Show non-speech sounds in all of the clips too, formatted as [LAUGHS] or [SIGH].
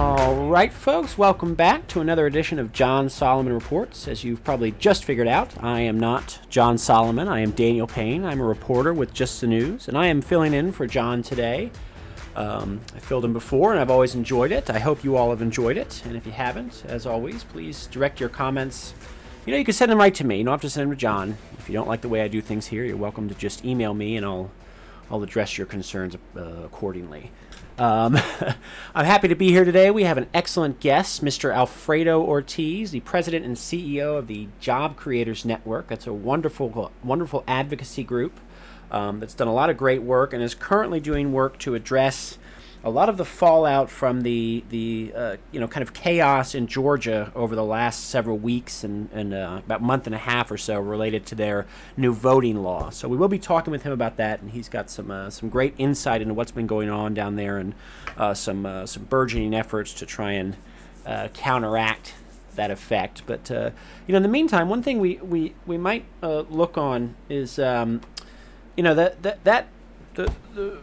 All right, folks, welcome back to another edition of John Solomon Reports. As you've probably just figured out, I am not John Solomon. I am Daniel Payne. I'm a reporter with Just the News, and I am filling in for John today. Um, I filled in before, and I've always enjoyed it. I hope you all have enjoyed it. And if you haven't, as always, please direct your comments. You know, you can send them right to me. You don't have to send them to John. If you don't like the way I do things here, you're welcome to just email me, and I'll I'll address your concerns uh, accordingly. Um, [LAUGHS] I'm happy to be here today. We have an excellent guest, Mr. Alfredo Ortiz, the president and CEO of the Job Creators Network. That's a wonderful, wonderful advocacy group um, that's done a lot of great work and is currently doing work to address a lot of the fallout from the the uh, you know kind of chaos in Georgia over the last several weeks and, and uh, about month and a half or so related to their new voting law. So we will be talking with him about that, and he's got some uh, some great insight into what's been going on down there and uh, some uh, some burgeoning efforts to try and uh, counteract that effect. But you know, in the meantime, one thing we we, we might look on is um, you know that that that the, the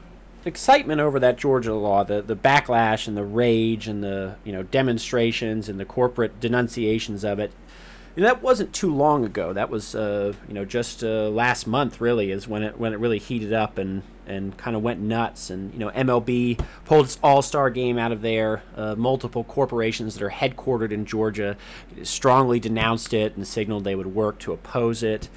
excitement over that Georgia law, the the backlash and the rage and the you know demonstrations and the corporate denunciations of it. Know, that wasn't too long ago. That was uh, you know just uh, last month really is when it when it really heated up and and kind of went nuts. And you know MLB pulled its All Star game out of there. Uh, multiple corporations that are headquartered in Georgia strongly denounced it and signaled they would work to oppose it.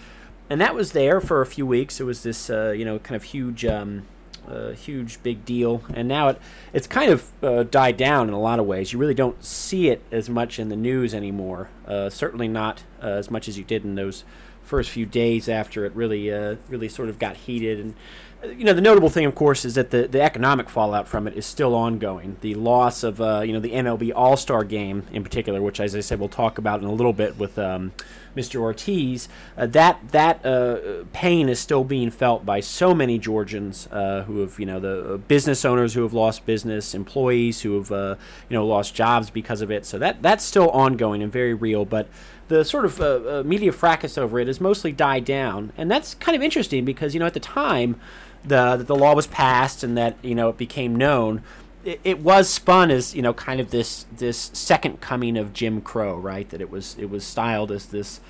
And that was there for a few weeks. It was this uh, you know kind of huge. Um, a huge big deal, and now it it's kind of uh, died down in a lot of ways. You really don't see it as much in the news anymore. Uh, certainly not uh, as much as you did in those first few days after it really uh, really sort of got heated. And uh, you know the notable thing, of course, is that the, the economic fallout from it is still ongoing. The loss of uh, you know the MLB All Star Game in particular, which as I said we'll talk about in a little bit with. Um, Mr. Ortiz, uh, that that uh, pain is still being felt by so many Georgians uh, who have, you know, the uh, business owners who have lost business, employees who have, you know, lost jobs because of it. So that that's still ongoing and very real. But the sort of uh, media fracas over it has mostly died down, and that's kind of interesting because you know at the time the the law was passed and that you know it became known it, it was spun as you know kind of this this second coming of Jim Crow, right? That it was it was styled as this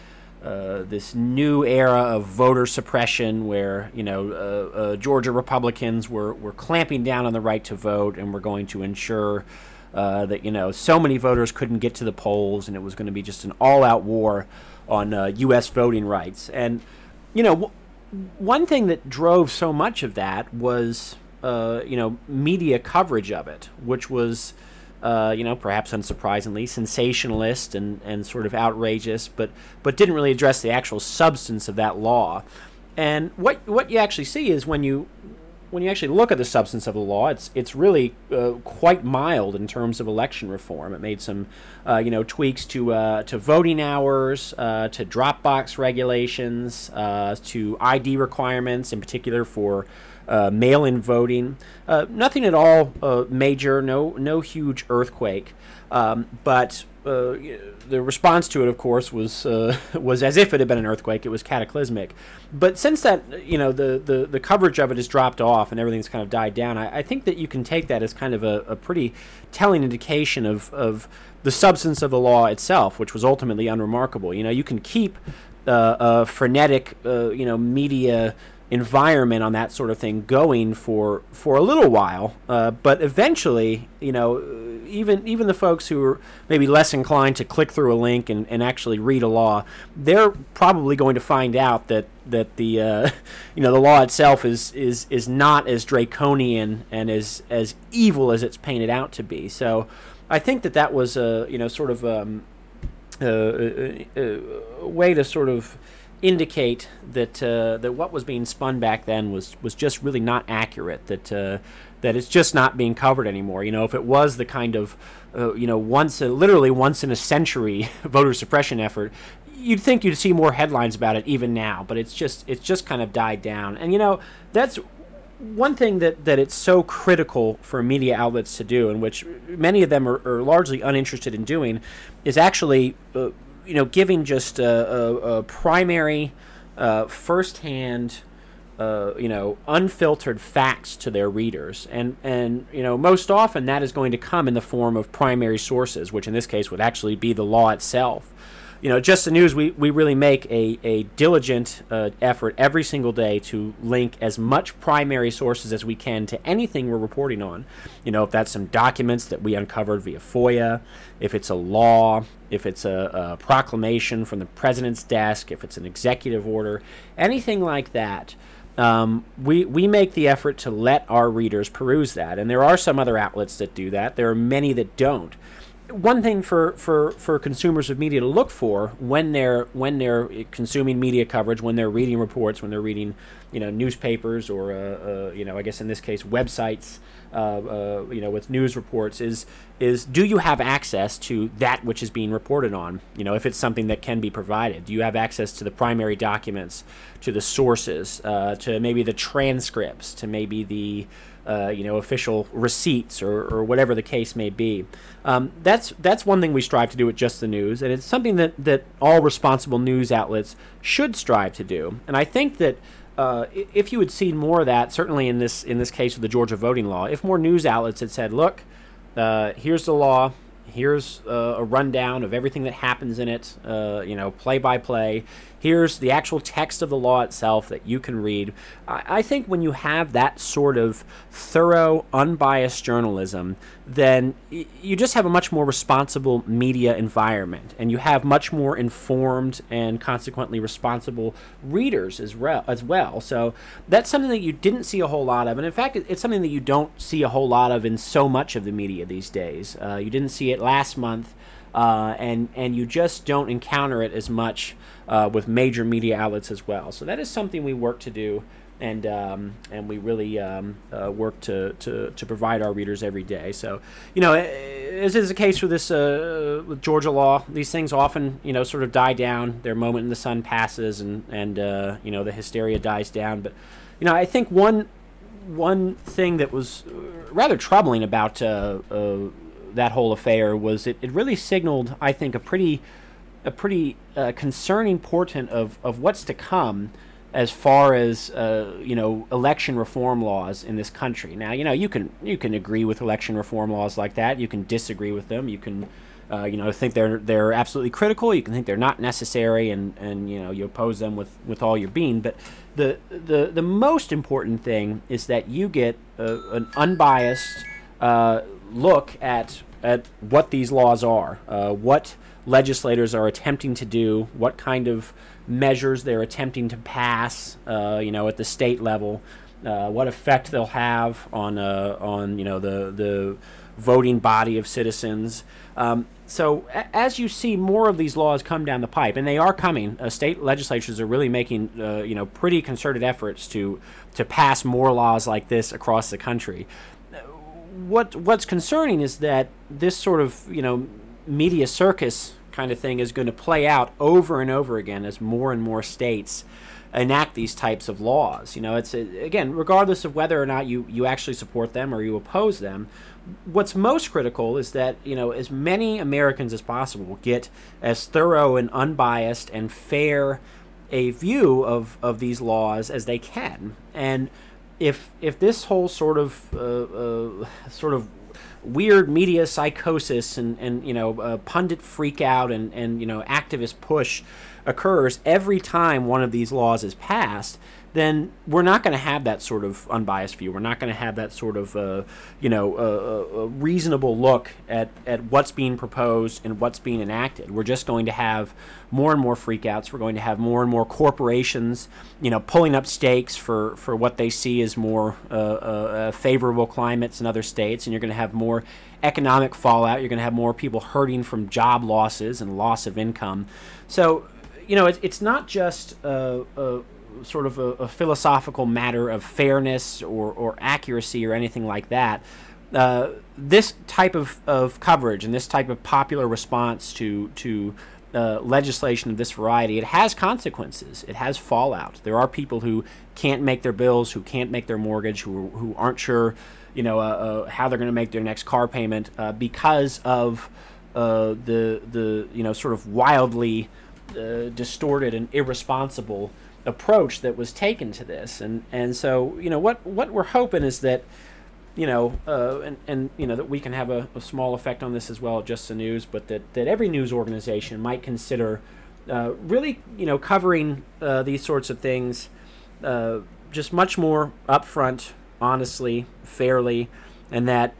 uh, this new era of voter suppression, where you know uh, uh, Georgia Republicans were were clamping down on the right to vote, and were going to ensure uh, that you know so many voters couldn't get to the polls, and it was going to be just an all-out war on U.S. Uh, voting rights. And you know, w- one thing that drove so much of that was uh, you know, media coverage of it, which was, uh, you know, perhaps unsurprisingly, sensationalist and, and sort of outrageous, but but didn't really address the actual substance of that law. And what what you actually see is when you when you actually look at the substance of the law, it's it's really uh, quite mild in terms of election reform. It made some, uh, you know, tweaks to uh, to voting hours, uh, to drop box regulations, uh, to ID requirements, in particular for uh, mail-in voting. Nothing at all major, no no huge earthquake, um, but uh, the response to it, of course, was uh, [LAUGHS] was as if it had been an earthquake. It was cataclysmic. But since that, you know, the, the, the coverage of it has dropped off and everything's kind of died down, I, I think that you can take that as kind of a, a pretty telling indication of, of the substance of the law itself, which was ultimately unremarkable. You know, you can keep uh, a frenetic, uh, you know, media environment on that sort of thing going for for a little while, uh, but eventually, you know, even even the folks who are maybe less inclined to click through a link and, and actually read a law, they're probably going to find out that that the uh, [LAUGHS] you know the law itself is is is not as draconian and as as evil as it's painted out to be. So, I think that that was a you know sort of um, a, a, a way to sort of indicate that uh, that what was being spun back then was was just really not accurate. That uh, that it's just not being covered anymore. You know, if it was the kind of uh, you know once a, literally once in a century [LAUGHS] voter suppression effort, you'd think you'd see more headlines about it even now. But it's just it's just kind of died down. And you know that's one thing that, that it's so critical for media outlets to do, and which many of them are, are largely uninterested in doing, is actually uh, you know, giving just a, a, a primary, uh, firsthand, uh, you know, unfiltered facts to their readers, and and you know, most often that is going to come in the form of primary sources, which in this case would actually be the law itself you know, just the news, we, we really make a, a diligent uh, effort every single day to link as much primary sources as we can to anything we're reporting on. You know, if that's some documents that we uncovered via FOIA, if it's a law, if it's a, a proclamation from the president's desk, if it's an executive order, anything like that. Um, we, we make the effort to let our readers peruse that. And there are some other outlets that do that. There are many that don't one thing for, for, for consumers of media to look for when they're when they're consuming media coverage, when they're reading reports, when they're reading you know newspapers or uh, uh, you know I guess in this case websites, uh, uh, you know with news reports is is do you have access to that which is being reported on? You know if it's something that can be provided, do you have access to the primary documents, to the sources, uh, to maybe the transcripts, to maybe the uh, you know, official receipts or, or whatever the case may be. Um, that's that's one thing we strive to do with just the news, and it's something that that all responsible news outlets should strive to do. And I think that. Uh, if you had seen more of that, certainly in this in this case with the Georgia voting law, if more news outlets had said, "Look, uh, here's the law, here's uh, a rundown of everything that happens in it, uh, you know, play by play. Here's the actual text of the law itself that you can read. I, I think when you have that sort of thorough, unbiased journalism, then y- you just have a much more responsible media environment, and you have much more informed and consequently responsible readers as, re- as well. So that's something that you didn't see a whole lot of, and in fact, it's something that you don't see a whole lot of in so much of the media these days. Uh, you didn't see it last month. Uh, and and you just don't encounter it as much uh, with major media outlets as well. So that is something we work to do, and um, and we really um, uh, work to, to to provide our readers every day. So you know, as is the case with this uh, with Georgia law, these things often you know sort of die down. Their moment in the sun passes, and and uh, you know the hysteria dies down. But you know, I think one one thing that was rather troubling about uh, that whole affair was it, it really signaled, I think, a pretty a pretty uh, concerning portent of, of what's to come as far as uh, you know election reform laws in this country. Now, you know you can you can agree with election reform laws like that. You can disagree with them. You can uh, you know think they're they're absolutely critical. You can think they're not necessary, and, and you know you oppose them with, with all your being. But the the the most important thing is that you get a, an unbiased uh, look at at what these laws are, uh, what legislators are attempting to do, what kind of measures they're attempting to pass, uh, you know, at the state level, uh, what effect they'll have on uh, on you know the the voting body of citizens. Um, so a- as you see more of these laws come down the pipe, and they are coming, uh, state legislatures are really making uh, you know pretty concerted efforts to to pass more laws like this across the country what what's concerning is that this sort of you know media circus kind of thing is going to play out over and over again as more and more states enact these types of laws. You know, it's uh, again, regardless of whether or not you you actually support them or you oppose them. What's most critical is that you know as many Americans as possible get as thorough and unbiased and fair a view of, of these laws as they can. And if if this whole sort of uh, uh, sort of weird media psychosis and, and you know uh, pundit freak out and, and you know activist push occurs every time one of these laws is passed, then we're not going to have that sort of unbiased view. We're not going to have that sort of, uh, you know, uh, uh, reasonable look at, at what's being proposed and what's being enacted. We're just going to have more and more freakouts. We're going to have more and more corporations, you know, pulling up stakes for, for what they see as more uh, uh, uh, favorable climates in other states, and you're going to have more economic fallout. You're going to have more people hurting from job losses and loss of income. So, you know, it's, it's not just a, a sort of a, a, philosophical matter of fairness or, or accuracy or anything like that. Uh, this type of, of coverage and this type of popular response to to uh, legislation of this variety, it has consequences. It has fallout. There are people who can't make their bills, who can't make their mortgage, who, who aren't sure, you know, uh, uh how they're going to make their next car payment uh, because of uh, the the you know sort of wildly distorted and irresponsible approach that was taken to this, and and so you know what what we're hoping is that you know uh, and and you know that we can have a, a, small effect on this as well, just the news, but that that every news organization might consider uh, really you know covering uh, these sorts of things uh, just much more upfront, honestly, fairly, and that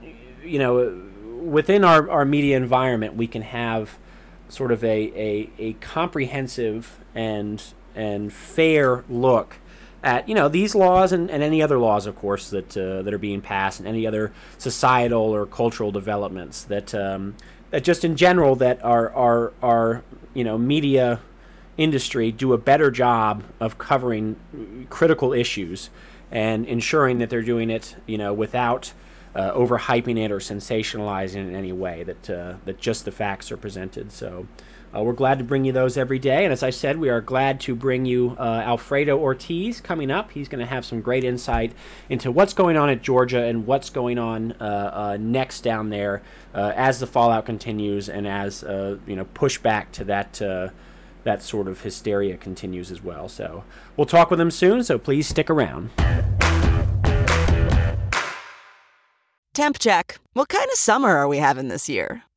you know within our, our media environment we can have sort of a, a, a comprehensive and and fair look at you know these laws and, and any other laws, of course, that uh, that are being passed, and any other societal or cultural developments that um, that just in general that our our our you know media industry do a better job of covering critical issues and ensuring that they're doing it you know without uh, overhyping it or sensationalizing it in any way that uh, that just the facts are presented. So uh, we're glad to bring you those every day. And as I said, we are glad to bring you uh, Alfredo Ortiz coming up. He's going to have some great insight into what's going on at Georgia and what's going on uh, uh next down there uh, as the fallout continues and as uh, you know pushback to that that sort of hysteria continues as well. So we'll talk with him soon. So please stick around. Temp check. What kind of summer are we having this year?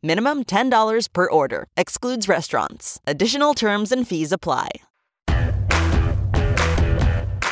Minimum $10 per order. Excludes restaurants. Additional terms and fees apply.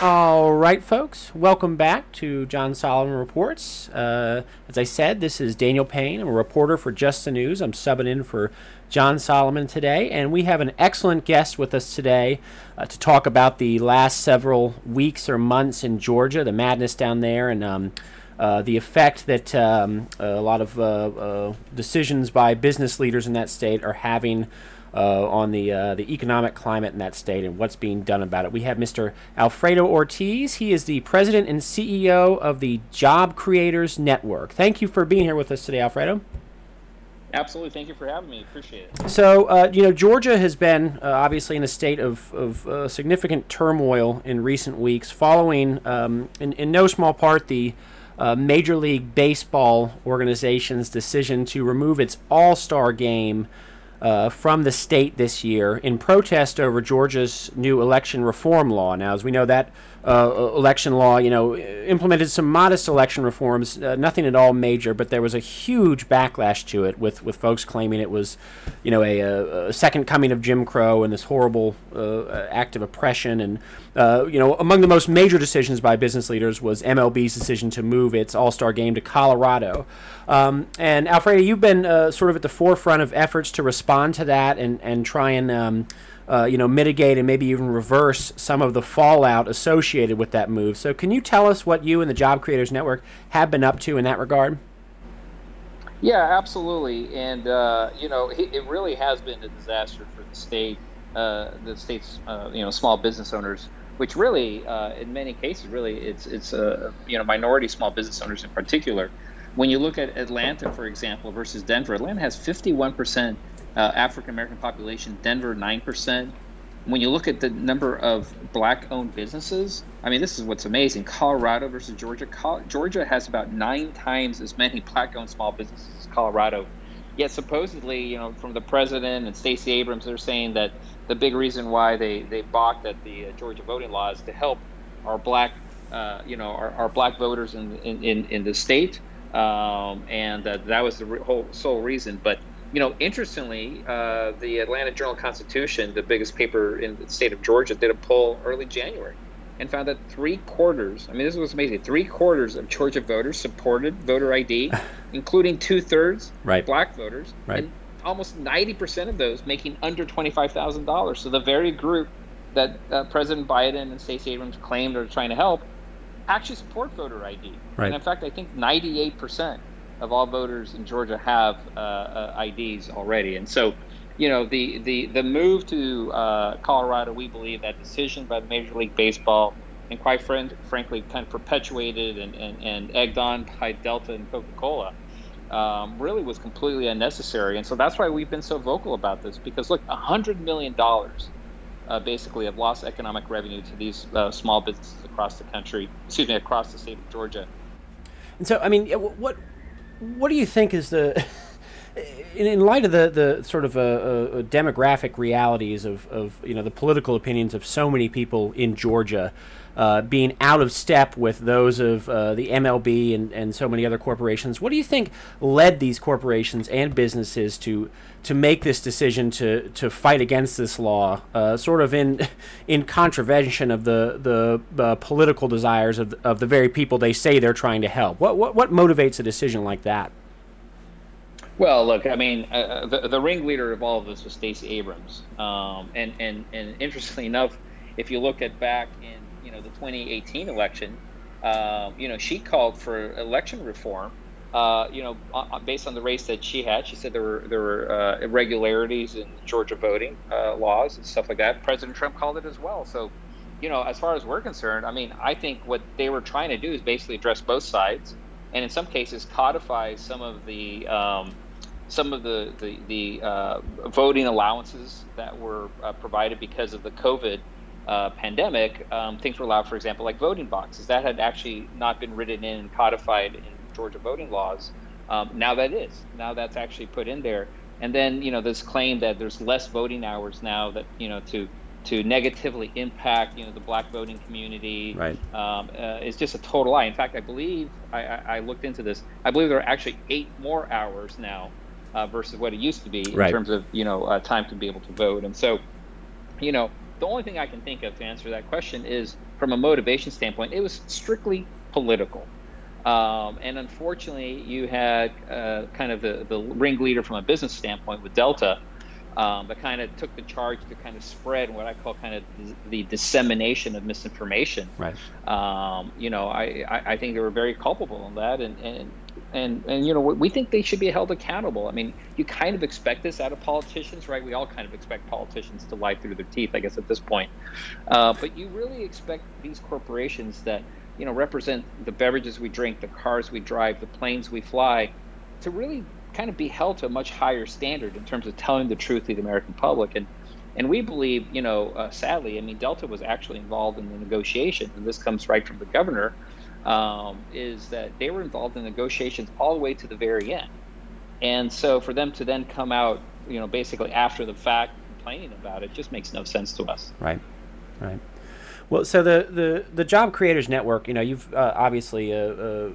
All right, folks. Welcome back to John Solomon Reports. Uh, as I said, this is Daniel Payne. I'm a reporter for Just the News. I'm subbing in for John Solomon today, and we have an excellent guest with us today uh, to talk about the last several weeks or months in Georgia, the madness down there, and um, uh, the effect that um, a lot of uh, uh, decisions by business leaders in that state are having uh, on the uh, the economic climate in that state and what's being done about it. We have Mr. Alfredo Ortiz. He is the president and CEO of the Job Creators Network. Thank you for being here with us today, Alfredo. Absolutely. Thank you for having me. Appreciate it. So, uh, you know, Georgia has been uh, obviously in a state of, of uh, significant turmoil in recent weeks following, um, in, in no small part, the uh, Major League Baseball organization's decision to remove its All Star game uh, from the state this year in protest over Georgia's new election reform law. Now, as we know, that uh, election law, you know, implemented some modest election reforms, uh, nothing at all major, but there was a huge backlash to it with, with folks claiming it was, you know, a, a second coming of Jim Crow and this horrible uh, act of oppression. And, uh, you know, among the most major decisions by business leaders was MLB's decision to move its All Star game to Colorado. Um, and Alfredo, you've been uh, sort of at the forefront of efforts to respond to that and, and try and um, uh, you know, mitigate and maybe even reverse some of the fallout associated with that move. So, can you tell us what you and the Job Creators Network have been up to in that regard? Yeah, absolutely. And, uh, you know, it, really has been a disaster for the state, uh, the state's, uh, you know, small business owners, which really, uh, in many cases, really, it's, it's uh, you know, minority small business owners in particular. When you look at Atlanta, for example, versus Denver, Atlanta has 51% uh, African American population, Denver, 9% when you look at the number of black owned businesses, I mean, this is what's amazing. Colorado versus Georgia. Col- Georgia has about nine times as many black owned small businesses as Colorado. Yet, supposedly, you know, from the president and Stacey Abrams, they're saying that the big reason why they, they balked at the uh, Georgia voting law is to help our black, uh, you know, our, our black voters in, in, in the state. Um, and uh, that was the re- whole sole reason. But you know, interestingly, uh, the Atlanta Journal Constitution, the biggest paper in the state of Georgia, did a poll early January and found that three quarters, I mean, this was amazing, three quarters of Georgia voters supported voter ID, [LAUGHS] including two thirds right. black voters, right. and almost 90% of those making under $25,000. So the very group that uh, President Biden and Stacey Abrams claimed are trying to help actually support voter ID. Right. And in fact, I think 98% of all voters in Georgia have uh, uh, IDs already, and so you know the the the move to uh, Colorado, we believe that decision by Major League Baseball, and quite friend, frankly, kind of perpetuated and, and, and egged on by Delta and Coca Cola. Um, really was completely unnecessary, and so that's why we've been so vocal about this. Because look, hundred million dollars, uh, basically, of lost economic revenue to these uh, small businesses across the country. Excuse me, across the state of Georgia. And so, I mean, what what do you think is the in, in light of the, the sort of uh, uh, demographic realities of, of you know the political opinions of so many people in Georgia uh, being out of step with those of uh, the MLB and, and so many other corporations, what do you think led these corporations and businesses to to make this decision to, to fight against this law, uh, sort of in [LAUGHS] in contravention of the the, political desires of, of the very people they say they're trying to help? What what, what motivates a decision like that? Well, look, I mean, uh, uh, the, the ringleader of all of this was Stacey Abrams, um, and and and [LAUGHS] interestingly enough, if you look at back in you know the 2018 election, um, you know she called for election reform. Uh, you know, based on the race that she had, she said there were there were uh, irregularities in Georgia voting uh, laws and stuff like that. President Trump called it as well. So, you know, as far as we're concerned, I mean, I think what they were trying to do is basically address both sides, and in some cases codify some of the um, some of the the, the uh, voting allowances that were uh, provided because of the COVID uh, pandemic. Um, things were allowed, for example, like voting boxes that had actually not been written in and codified in Georgia voting laws. Um, now that is now that's actually put in there. And then you know this claim that there's less voting hours now that you know to to negatively impact you know the black voting community right. um, uh, is just a total lie. In fact, I believe I, I, I, looked into this. I believe there are actually eight more hours now uh, versus what it used to be right. in terms of you know uh, time to be able to vote. And so, you know, the only thing I can think of to answer that question is from a motivation standpoint, it was strictly political. Um, and unfortunately, you had uh, kind of the, the ringleader from a business standpoint with Delta um, that kind of took the charge to kind of spread what I call kind of the dissemination of misinformation. Right. Um, you know, I, I, I, think they were very culpable in that, and, and and and you know we think they should be held accountable. I mean, you kind of expect this out of politicians, right? We all kind of expect politicians to lie through their teeth, I guess, at this point. Uh, but you really expect these corporations that you know represent the beverages we drink, the cars we drive, the planes we fly, to really kind of be held to a much higher standard in terms of telling the truth to the American public. And and we believe, you know, uh, sadly, I mean, Delta was actually involved in the negotiations, and this comes right from the governor um, is that they were involved in negotiations all the way to the very end. And so for them to then come out, you know, basically after the fact complaining about it just makes no sense to us. Right, right. Well, so the, the, the Job Creators Network, you know, you've uh, obviously uh, uh,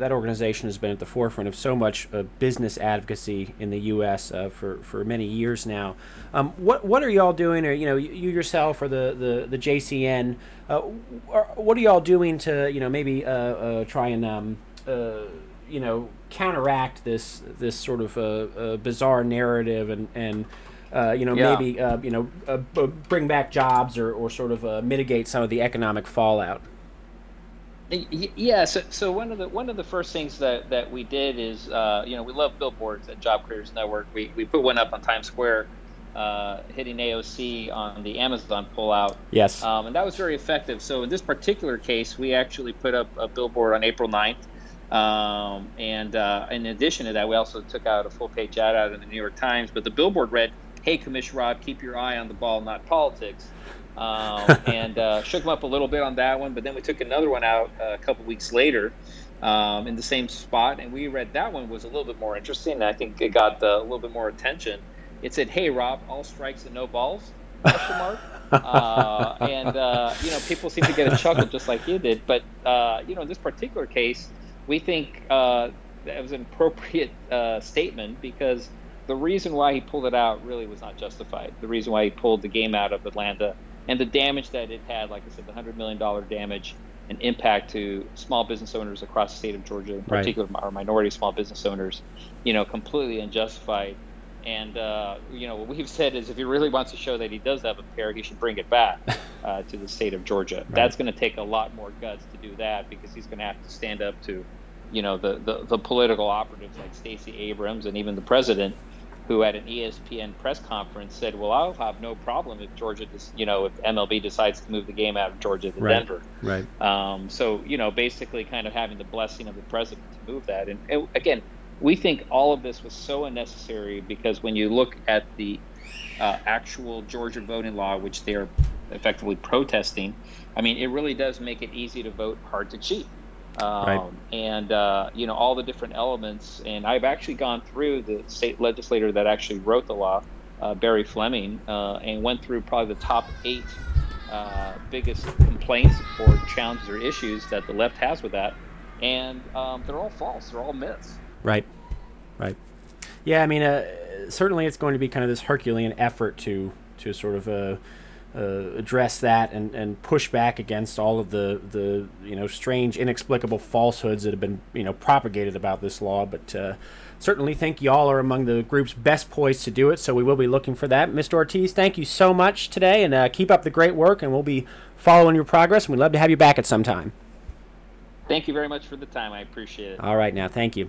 that organization has been at the forefront of so much uh, business advocacy in the U.S. Uh, for for many years now. Um, what what are y'all doing, or you know, you, you yourself or the the the JCN? Uh, what are y'all doing to you know maybe uh, uh, try and um, uh, you know counteract this this sort of bizarre narrative and and uh, you know, Yeah. maybe uh, you know, uh, b- bring back jobs or, or sort of uh, mitigate some of the economic fallout. Yeah, so, so one of the one of the first things that, that we did is uh, you know we love billboards at Job Creators Network. We, we put one up on Times Square, uh, hitting AOC on the Amazon pullout, Yes. um, and that was very effective. So in this particular case, we actually put up a billboard on April 9th. Um, and uh, in addition to that, we also took out a full page ad out in the New York Times. But the billboard read, "Hey, Commissioner Rob, keep your eye on the ball, not politics." Um, and uh, shook him up a little bit on that one. But then we took another one out uh, a couple weeks later um, in the same spot, and we read that one was a little bit more interesting. I think it got uh, a little bit more attention. It said, "Hey, Rob, all strikes and no balls?" Uh, and uh, you know, people seem to get a chuckle just like you did. But uh, you know, in this particular case, we think that was an appropriate statement because the reason why he pulled it out really was not justified. The reason why he pulled the game out of Atlanta and the damage that it had, like I said, the hundred million dollar damage and impact to small business owners across the state of Georgia, in Right. particular our minority small business owners, you know, completely unjustified. And uh, you know what we've said is, if he really wants to show that he does have a pair, he should bring it back [LAUGHS] uh, to the state of Georgia. That's going to take a lot more guts to do that because he's going to have to stand up to, you know, the the, the political operatives like Stacey Abrams and even the president, who at an ESPN press conference said, "Well, I'll have no problem if Georgia, you know, if MLB decides to move the game out of Georgia to Right. Denver." right. Um, so, you know, basically kind of having the blessing of the president to move that. And, and again, we think all of this was so unnecessary because when you look at the uh, actual Georgia voting law, which they're effectively protesting, I mean, it really does make it easy to vote, hard to cheat. Um, Right. And, uh, you know, all the different elements. And I've actually gone through the state legislator that actually wrote the law, uh, Barry Fleming, uh, and went through probably the top eight uh, biggest complaints or challenges or issues that the left has with that. And um, they're all false. They're all myths. Right. Right. Yeah, I mean, uh, certainly it's going to be kind of this Herculean effort to to sort of uh, address that and, and push back against all of the, the you know strange, inexplicable falsehoods that have been you know propagated about this law. But uh, certainly think y'all are among the groups best poised to do it. So we will be looking for that. Mr. Ortiz, thank you so much today, and uh, keep up the great work. And we'll be following your progress. And we'd love to have you back at some time. Thank you very much for the time. I appreciate it. All right, now, thank you.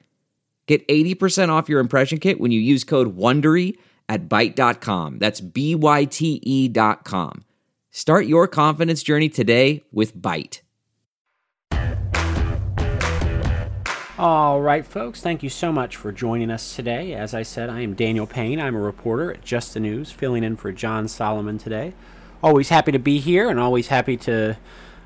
Get 80% off your impression kit when you use code WONDERY at Byte.com. That's B-Y-T-E dot com. Start your confidence journey today with Byte. All right, folks, thank you so much for joining us today. As I said, I am Daniel Payne. I'm a reporter at Just the News, filling in for John Solomon today. Always happy to be here and always happy to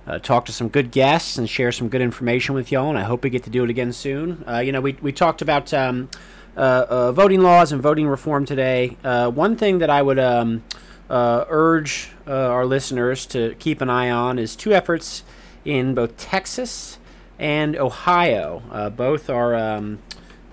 uh, talk to some good guests and share some good information with y'all, and I hope we get to do it again soon. Uh, you know, we, we talked about um, uh, uh, voting laws and voting reform today. Uh, one thing that I would um, uh, urge our listeners to keep an eye on is two efforts in both Texas and Ohio. Both are um,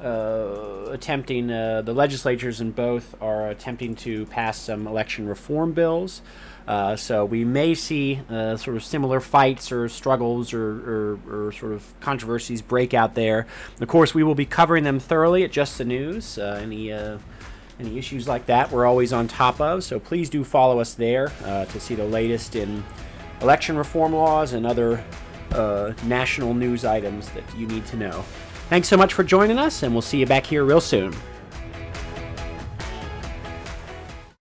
attempting, the legislatures in both are attempting to pass some election reform bills. Uh, so we may see uh, sort of similar fights or struggles or, or, or sort of controversies break out there. Of course, we will be covering them thoroughly at Just the News. Uh, any uh, any issues like that, we're always on top of. So please do follow us there uh, to see the latest in election reform laws and other uh, national news items that you need to know. Thanks so much for joining us, and we'll see you back here real soon.